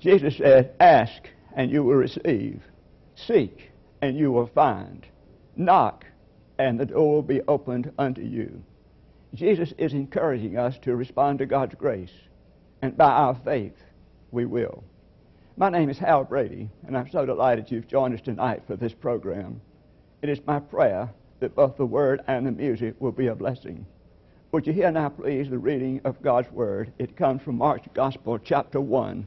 Jesus said, Ask and you will receive. Seek and you will find. Knock and the door will be opened unto you. Jesus is encouraging us to respond to God's grace, and by our faith, we will. My name is Hal Brady, and I'm so delighted you've joined us tonight for this program. It is my prayer that both the word and the music will be a blessing. Would you hear now, please, the reading of God's word? It comes from Mark's Gospel, chapter 1,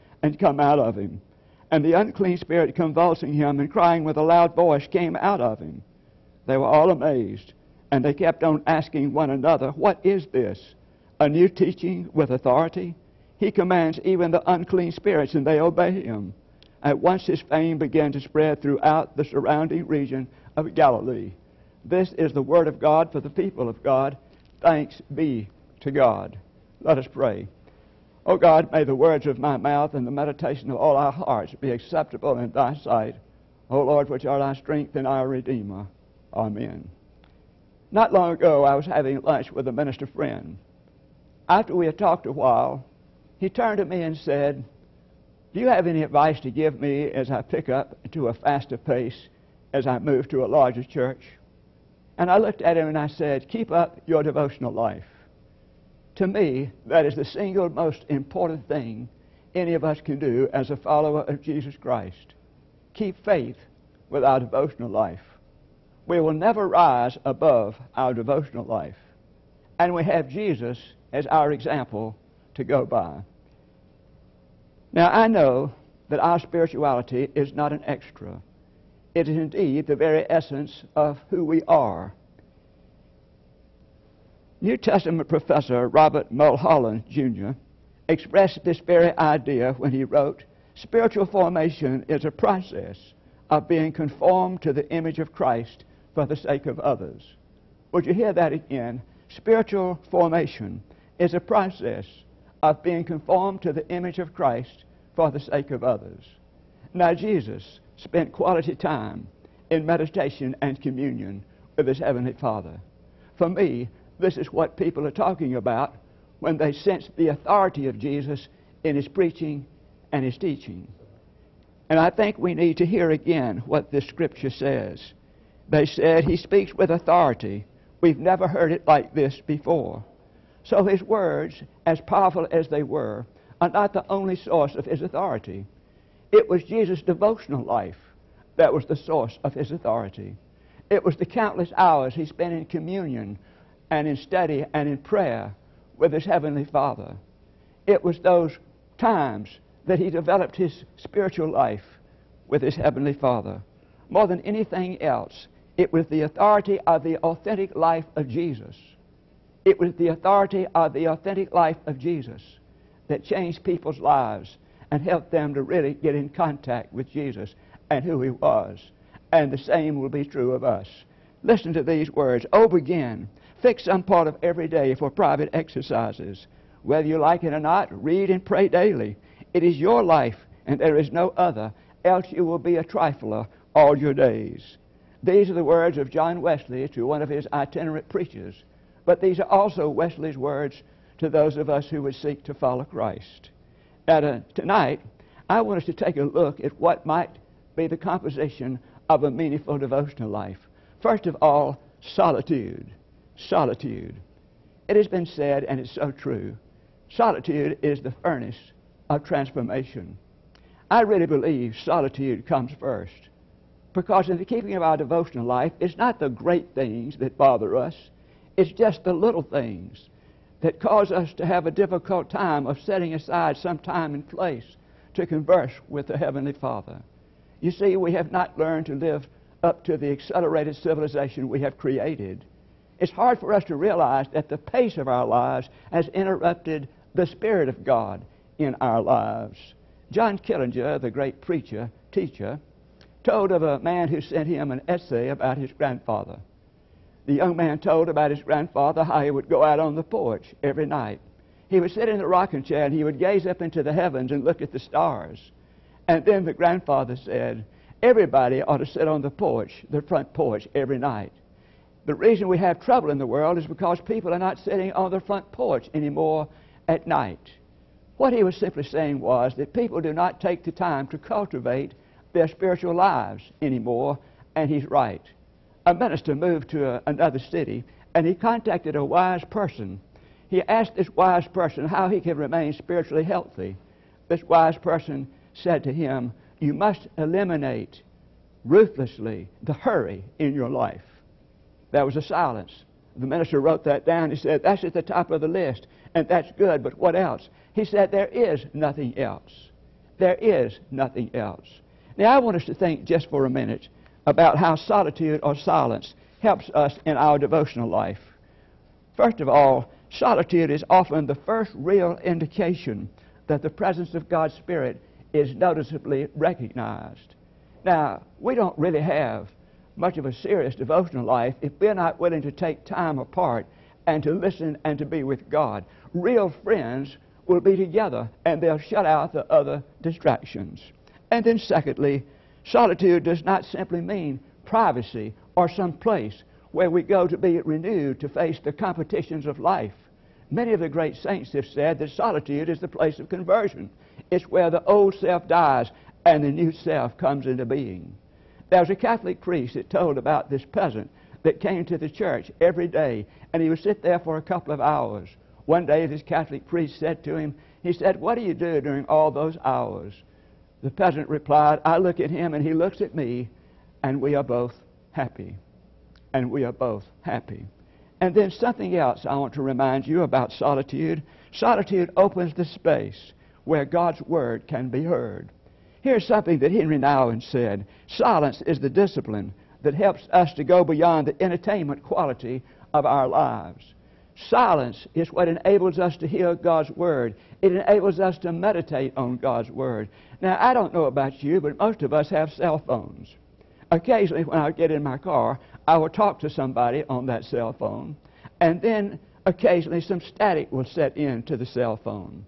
and come out of him. And the unclean spirit, convulsing him and crying with a loud voice, came out of him. They were all amazed, and they kept on asking one another, What is this? A new teaching with authority? He commands even the unclean spirits, and they obey him. At once his fame began to spread throughout the surrounding region of Galilee. This is the word of God for the people of God. Thanks be to God. Let us pray. O oh God, may the words of my mouth and the meditation of all our hearts be acceptable in thy sight. O oh Lord, which art our strength and our Redeemer. Amen. Not long ago, I was having lunch with a minister friend. After we had talked a while, he turned to me and said, Do you have any advice to give me as I pick up to a faster pace as I move to a larger church? And I looked at him and I said, Keep up your devotional life. To me, that is the single most important thing any of us can do as a follower of Jesus Christ. Keep faith with our devotional life. We will never rise above our devotional life. And we have Jesus as our example to go by. Now, I know that our spirituality is not an extra. It is indeed the very essence of who we are. New Testament professor Robert Mulholland, Jr., expressed this very idea when he wrote Spiritual formation is a process of being conformed to the image of Christ for the sake of others. Would you hear that again? Spiritual formation is a process of being conformed to the image of Christ for the sake of others. Now, Jesus spent quality time in meditation and communion with his Heavenly Father. For me, this is what people are talking about when they sense the authority of Jesus in his preaching and his teaching. And I think we need to hear again what this scripture says. They said he speaks with authority. We've never heard it like this before. So his words, as powerful as they were, are not the only source of his authority. It was Jesus' devotional life that was the source of his authority. It was the countless hours he spent in communion and in study and in prayer with his Heavenly Father. It was those times that he developed his spiritual life with his Heavenly Father. More than anything else, it was the authority of the authentic life of Jesus it was the authority of the authentic life of Jesus that changed people's lives and helped them to really get in contact with Jesus and who he was. And the same will be true of us. Listen to these words. Oh, begin. Fix some part of every day for private exercises. Whether you like it or not, read and pray daily. It is your life, and there is no other, else you will be a trifler all your days. These are the words of John Wesley to one of his itinerant preachers. But these are also Wesley's words to those of us who would seek to follow Christ. Now, uh, tonight, I want us to take a look at what might be the composition of a meaningful devotional life. First of all, solitude. Solitude. It has been said, and it's so true, solitude is the furnace of transformation. I really believe solitude comes first. Because in the keeping of our devotional life, it's not the great things that bother us. It's just the little things that cause us to have a difficult time of setting aside some time and place to converse with the Heavenly Father. You see, we have not learned to live up to the accelerated civilization we have created. It's hard for us to realize that the pace of our lives has interrupted the Spirit of God in our lives. John Killinger, the great preacher, teacher, told of a man who sent him an essay about his grandfather the young man told about his grandfather how he would go out on the porch every night. He would sit in the rocking chair and he would gaze up into the heavens and look at the stars. And then the grandfather said, everybody ought to sit on the porch, the front porch, every night. The reason we have trouble in the world is because people are not sitting on their front porch anymore at night. What he was simply saying was that people do not take the time to cultivate their spiritual lives anymore, and he's right. A minister moved to a, another city, and he contacted a wise person. He asked this wise person how he could remain spiritually healthy. This wise person said to him, You must eliminate ruthlessly the hurry in your life. There was a silence. The minister wrote that down. He said, That's at the top of the list, and that's good, but what else? He said, There is nothing else. There is nothing else. Now, I want us to think just for a minute about how solitude or silence helps us in our devotional life. First of all, solitude is often the first real indication that the presence of God's Spirit is noticeably recognized. Now, we don't really have much of a serious devotional life if we're not willing to take time apart and to listen and to be with God. Real friends will be together and they'll shut out the other distractions. And then, secondly, solitude does not simply mean privacy or some place where we go to be renewed to face the competitions of life. Many of the great saints have said that solitude is the place of conversion. It's where the old self dies and the new self comes into being. There was a Catholic priest that told about this peasant that came to the church every day, and he would sit there for a couple of hours. One day, this Catholic priest said to him, he said, What do you do during all those hours? The peasant replied, I look at him and he looks at me, and we are both happy. And we are both happy. And then something else I want to remind you about solitude. Solitude opens the space where God's word can be heard. Here's something that Henry Nouwen said Silence is the discipline that helps us to go beyond the entertainment quality of our lives. Silence is what enables us to hear God's Word. It enables us to meditate on God's Word. Now, I don't know about you, but most of us have cell phones. Occasionally, when I get in my car, I will talk to somebody on that cell phone, and then occasionally some static will set in to the cell phone.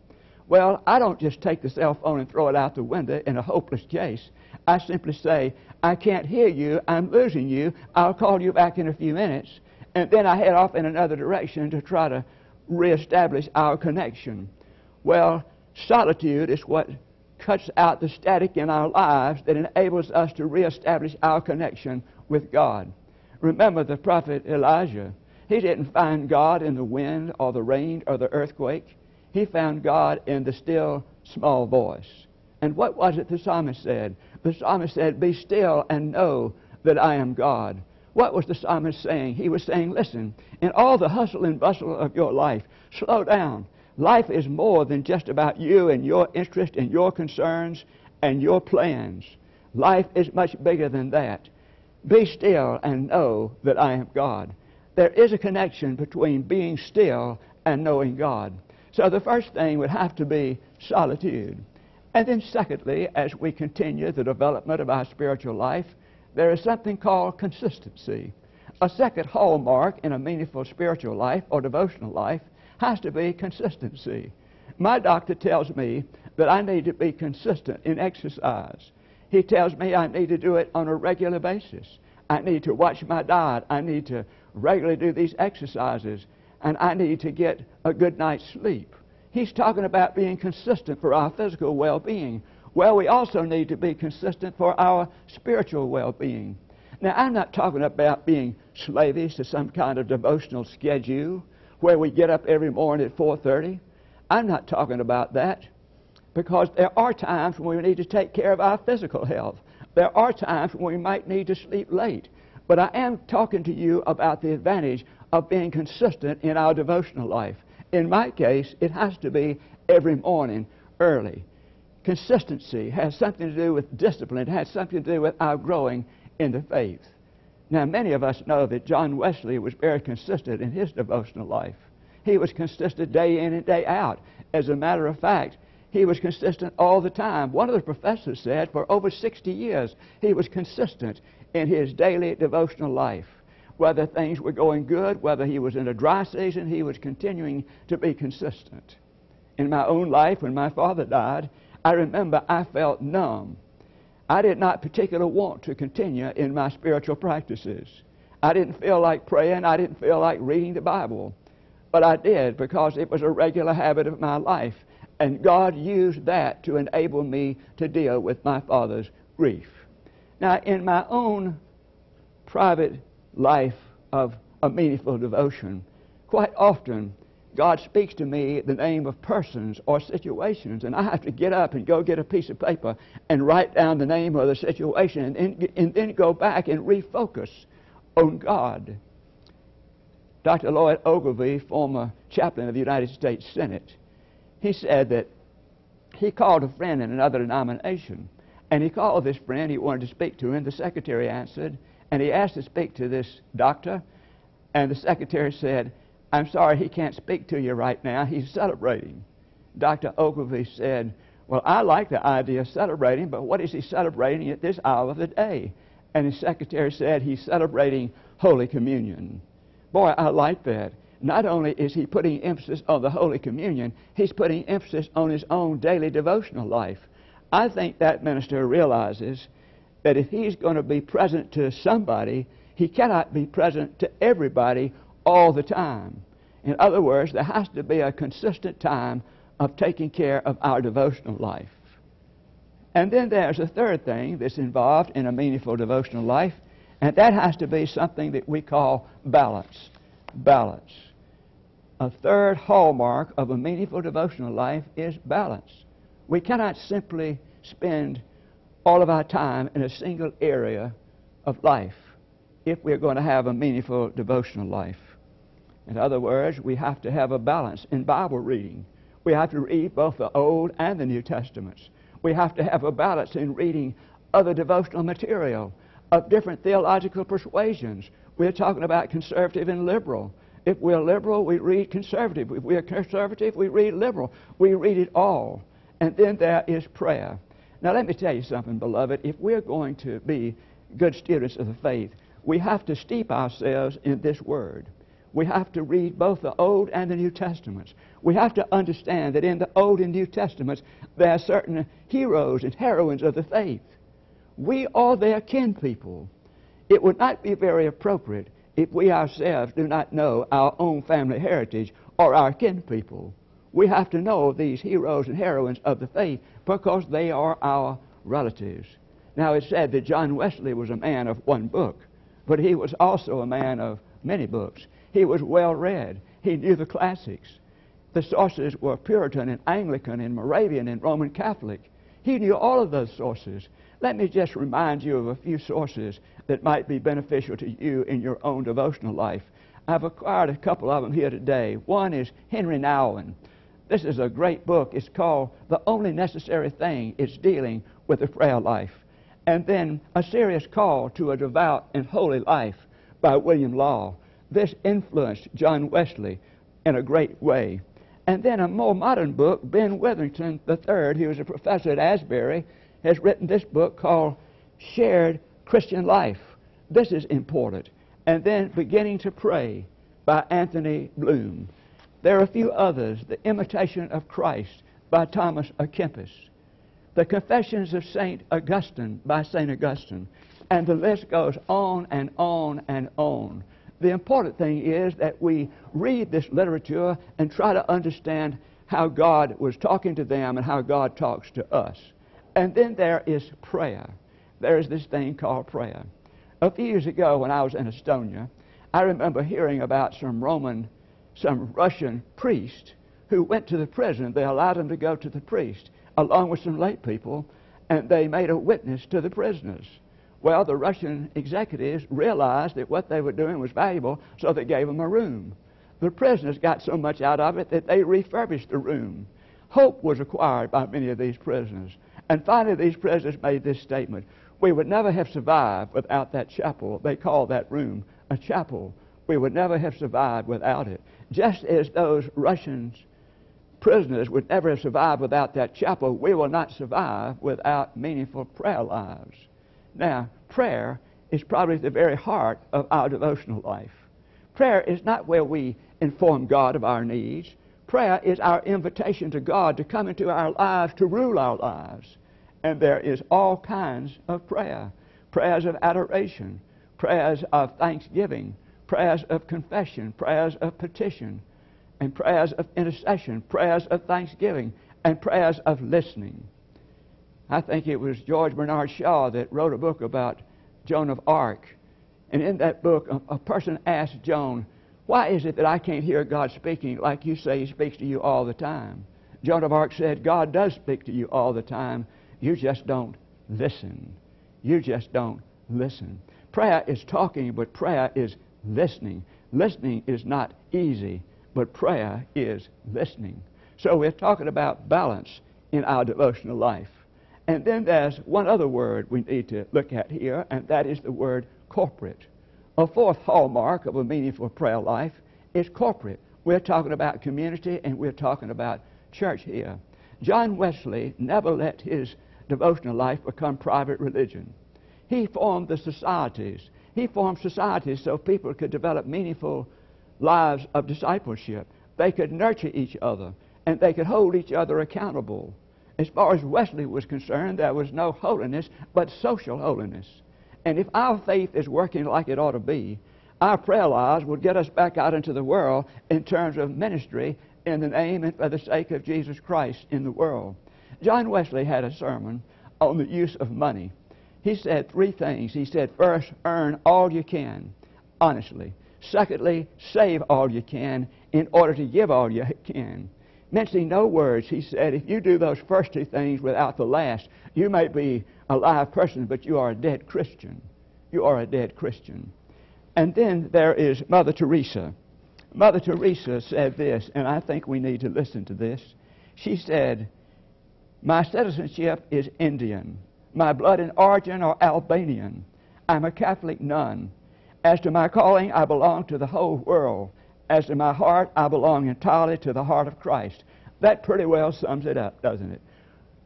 Well, I don't just take the cell phone and throw it out the window in a hopeless case. I simply say, I can't hear you, I'm losing you, I'll call you back in a few minutes. And then I head off in another direction to try to reestablish our connection. Well, solitude is what cuts out the static in our lives that enables us to reestablish our connection with God. Remember the prophet Elijah. He didn't find God in the wind or the rain or the earthquake. He found God in the still small voice. And what was it the psalmist said? The psalmist said, Be still and know that I am God. What was the psalmist saying? He was saying, listen, in all the hustle and bustle of your life, slow down. Life is more than just about you and your interest and your concerns and your plans. Life is much bigger than that. Be still and know that I am God. There is a connection between being still and knowing God. So the first thing would have to be solitude. And then, secondly, as we continue the development of our spiritual life, there is something called consistency. A second hallmark in a meaningful spiritual life or devotional life has to be consistency. My doctor tells me that I need to be consistent in exercise. He tells me I need to do it on a regular basis. I need to watch my diet. I need to regularly do these exercises. And I need to get a good night's sleep. He's talking about being consistent for our physical well being. Well, we also need to be consistent for our spiritual well being. Now, I'm not talking about being slavish to some kind of devotional schedule where we get up every morning at 4:30. I'm not talking about that because there are times when we need to take care of our physical health. There are times when we might need to sleep late. But I am talking to you about the advantage of being consistent in our devotional life. In my case, it has to be every morning early. Consistency has something to do with discipline. It has something to do with our growing in the faith. Now, many of us know that John Wesley was very consistent in his devotional life. He was consistent day in and day out. As a matter of fact, he was consistent all the time. One of the professors said for over 60 years he was consistent in his daily devotional life. Whether things were going good, whether he was in a dry season, he was continuing to be consistent. In my own life, when my father died, I remember I felt numb. I did not particularly want to continue in my spiritual practices. I didn't feel like praying. I didn't feel like reading the Bible. But I did because it was a regular habit of my life. And God used that to enable me to deal with my father's grief. Now, in my own private life of a meaningful devotion, quite often God speaks to me the name of persons or situations, and I have to get up and go get a piece of paper and write down the name of the situation and then, and then go back and refocus on God. Dr. Lloyd Ogilvie, former chaplain of the United States Senate, he said that he called a friend in another denomination, and he called this friend. He wanted to speak to him. The secretary answered, and he asked to speak to this doctor, and the secretary said, I'm sorry he can't speak to you right now. He's celebrating. Dr. Ogilvie said, Well, I like the idea of celebrating, but what is he celebrating at this hour of the day? And his secretary said, He's celebrating Holy Communion. Boy, I like that. Not only is he putting emphasis on the Holy Communion, he's putting emphasis on his own daily devotional life. I think that minister realizes that if he's going to be present to somebody, he cannot be present to everybody all the time. In other words, there has to be a consistent time of taking care of our devotional life. And then there's a third thing that's involved in a meaningful devotional life, and that has to be something that we call balance. Balance. A third hallmark of a meaningful devotional life is balance. We cannot simply spend all of our time in a single area of life if we're going to have a meaningful devotional life. In other words, we have to have a balance in Bible reading. We have to read both the Old and the New Testaments. We have to have a balance in reading other devotional material of different theological persuasions. We're talking about conservative and liberal. If we're liberal, we read conservative. If we're conservative, we read liberal. We read it all. And then there is prayer. Now, let me tell you something, beloved. If we're going to be good students of the faith, we have to steep ourselves in this word we have to read both the Old and the New Testaments. We have to understand that in the Old and New Testaments there are certain heroes and heroines of the faith. We are their kin people. It would not be very appropriate if we ourselves do not know our own family heritage or our kin people. We have to know these heroes and heroines of the faith because they are our relatives. Now, it's said that John Wesley was a man of one book, but he was also a man of many books. He was well read. He knew the classics. The sources were Puritan and Anglican and Moravian and Roman Catholic. He knew all of those sources. Let me just remind you of a few sources that might be beneficial to you in your own devotional life. I've acquired a couple of them here today. One is Henry Nouwen. This is a great book. It's called The Only Necessary Thing. It's dealing with the prayer life. And then A Serious Call to a Devout and Holy Life by William Law. This influenced John Wesley in a great way. And then a more modern book, Ben Witherington III, who was a professor at Asbury, has written this book called Shared Christian Life. This is important. And then Beginning to Pray by Anthony Bloom. There are a few others. The Imitation of Christ by Thomas à Kempis. The Confessions of St. Augustine by St. Augustine. And the list goes on and on and on. The important thing is that we read this literature and try to understand how God was talking to them and how God talks to us. And then there is prayer. There is this thing called prayer. A few years ago, when I was in Estonia, I remember hearing about some Roman, some Russian priest who went to the prison. They allowed him to go to the priest along with some lay people, and they made a witness to the prisoners. Well, the Russian executives realized that what they were doing was valuable, so they gave them a room. The prisoners got so much out of it that they refurbished the room. Hope was acquired by many of these prisoners. And finally, these prisoners made this statement We would never have survived without that chapel. They called that room a chapel. We would never have survived without it. Just as those Russians prisoners would never have survived without that chapel, we will not survive without meaningful prayer lives. Now, prayer is probably the very heart of our devotional life. Prayer is not where we inform God of our needs. Prayer is our invitation to God to come into our lives, to rule our lives. And there is all kinds of prayer prayers of adoration, prayers of thanksgiving, prayers of confession, prayers of petition, and prayers of intercession, prayers of thanksgiving, and prayers of listening. I think it was George Bernard Shaw that wrote a book about Joan of Arc. And in that book, a, a person asked Joan, Why is it that I can't hear God speaking like you say He speaks to you all the time? Joan of Arc said, God does speak to you all the time. You just don't listen. You just don't listen. Prayer is talking, but prayer is listening. Listening is not easy, but prayer is listening. So we're talking about balance in our devotional life. And then there's one other word we need to look at here, and that is the word corporate. A fourth hallmark of a meaningful prayer life is corporate. We're talking about community and we're talking about church here. John Wesley never let his devotional life become private religion. He formed the societies. He formed societies so people could develop meaningful lives of discipleship. They could nurture each other and they could hold each other accountable. As far as Wesley was concerned, there was no holiness but social holiness. And if our faith is working like it ought to be, our prayer lives would get us back out into the world in terms of ministry in the name and for the sake of Jesus Christ in the world. John Wesley had a sermon on the use of money. He said three things. He said, first, earn all you can, honestly. Secondly, save all you can in order to give all you can. Mentioning no words, he said, if you do those first two things without the last, you may be a live person, but you are a dead Christian. You are a dead Christian. And then there is Mother Teresa. Mother Teresa said this, and I think we need to listen to this. She said, my citizenship is Indian. My blood and origin are Albanian. I'm a Catholic nun. As to my calling, I belong to the whole world. As to my heart, I belong entirely to the heart of Christ. That pretty well sums it up, doesn't it?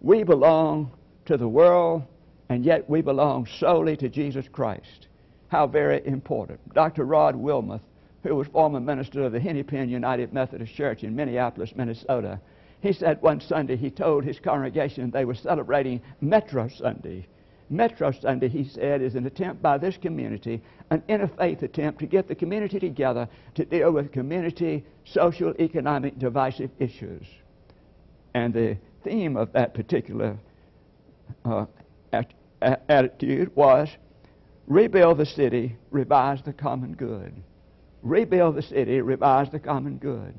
We belong to the world, and yet we belong solely to Jesus Christ. How very important. Dr. Rod Wilmoth, who was former minister of the Hennepin United Methodist Church in Minneapolis, Minnesota, he said one Sunday he told his congregation they were celebrating Metro Sunday. Metro Sunday, he said, is an attempt by this community, an interfaith attempt to get the community together to deal with community, social, economic, divisive issues. And the theme of that particular uh, at, attitude was rebuild the city, revise the common good. Rebuild the city, revise the common good.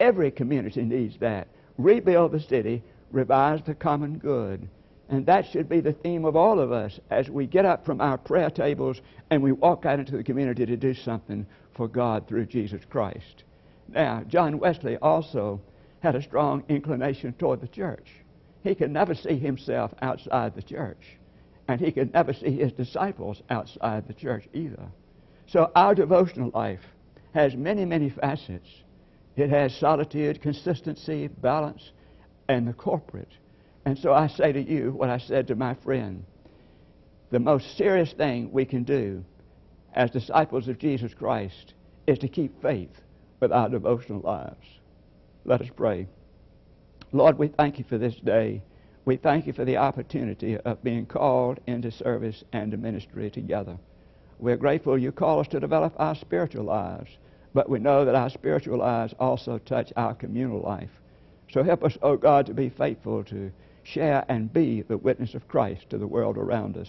Every community needs that rebuild the city, revise the common good. And that should be the theme of all of us as we get up from our prayer tables and we walk out into the community to do something for God through Jesus Christ. Now, John Wesley also had a strong inclination toward the church. He could never see himself outside the church, and he could never see his disciples outside the church either. So our devotional life has many, many facets it has solitude, consistency, balance, and the corporate. And so I say to you what I said to my friend the most serious thing we can do as disciples of Jesus Christ is to keep faith with our devotional lives. Let us pray. Lord, we thank you for this day. We thank you for the opportunity of being called into service and to ministry together. We're grateful you call us to develop our spiritual lives but we know that our spiritual lives also touch our communal life. So help us, O oh God, to be faithful to share and be the witness of Christ to the world around us.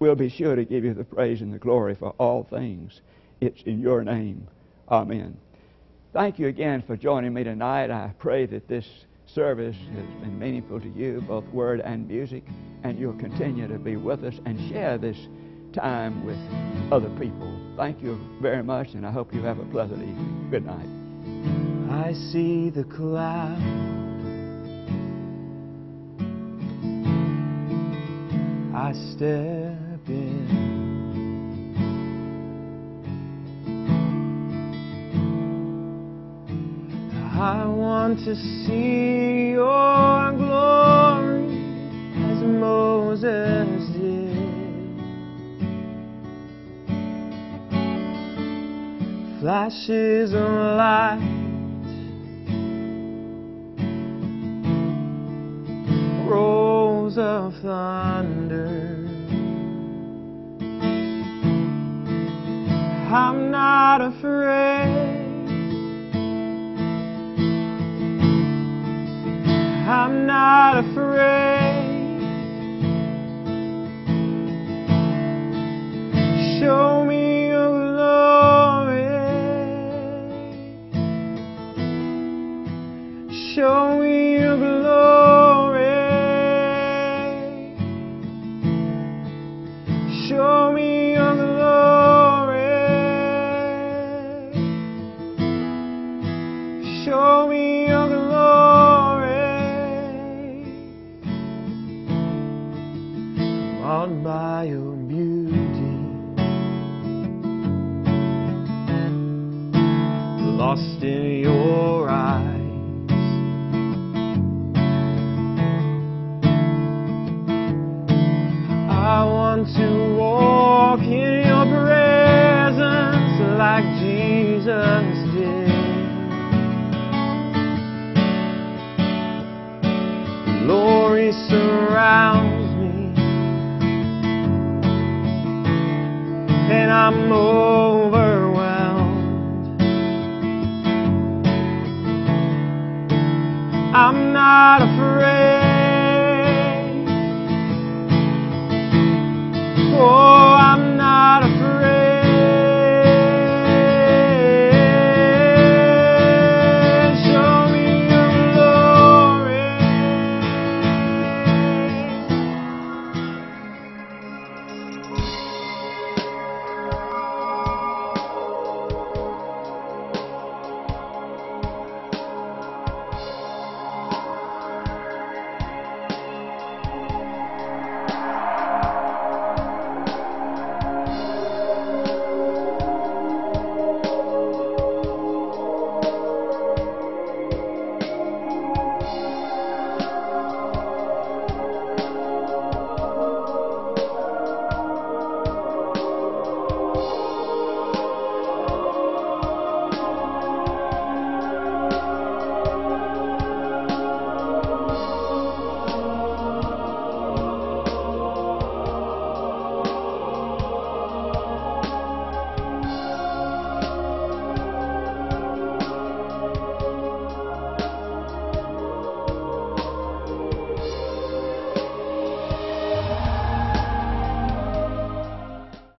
We'll be sure to give you the praise and the glory for all things. It's in your name. Amen. Thank you again for joining me tonight. I pray that this service has been meaningful to you, both word and music, and you'll continue to be with us and share this time with other people. Thank you very much, and I hope you have a pleasant evening. Good night. I see the cloud. I step in. I want to see your glory as Moses flashes of light, rolls of thunder. I'm not afraid. to walk in your presence like Jesus did. Glory surrounds me, and I'm overwhelmed. I'm not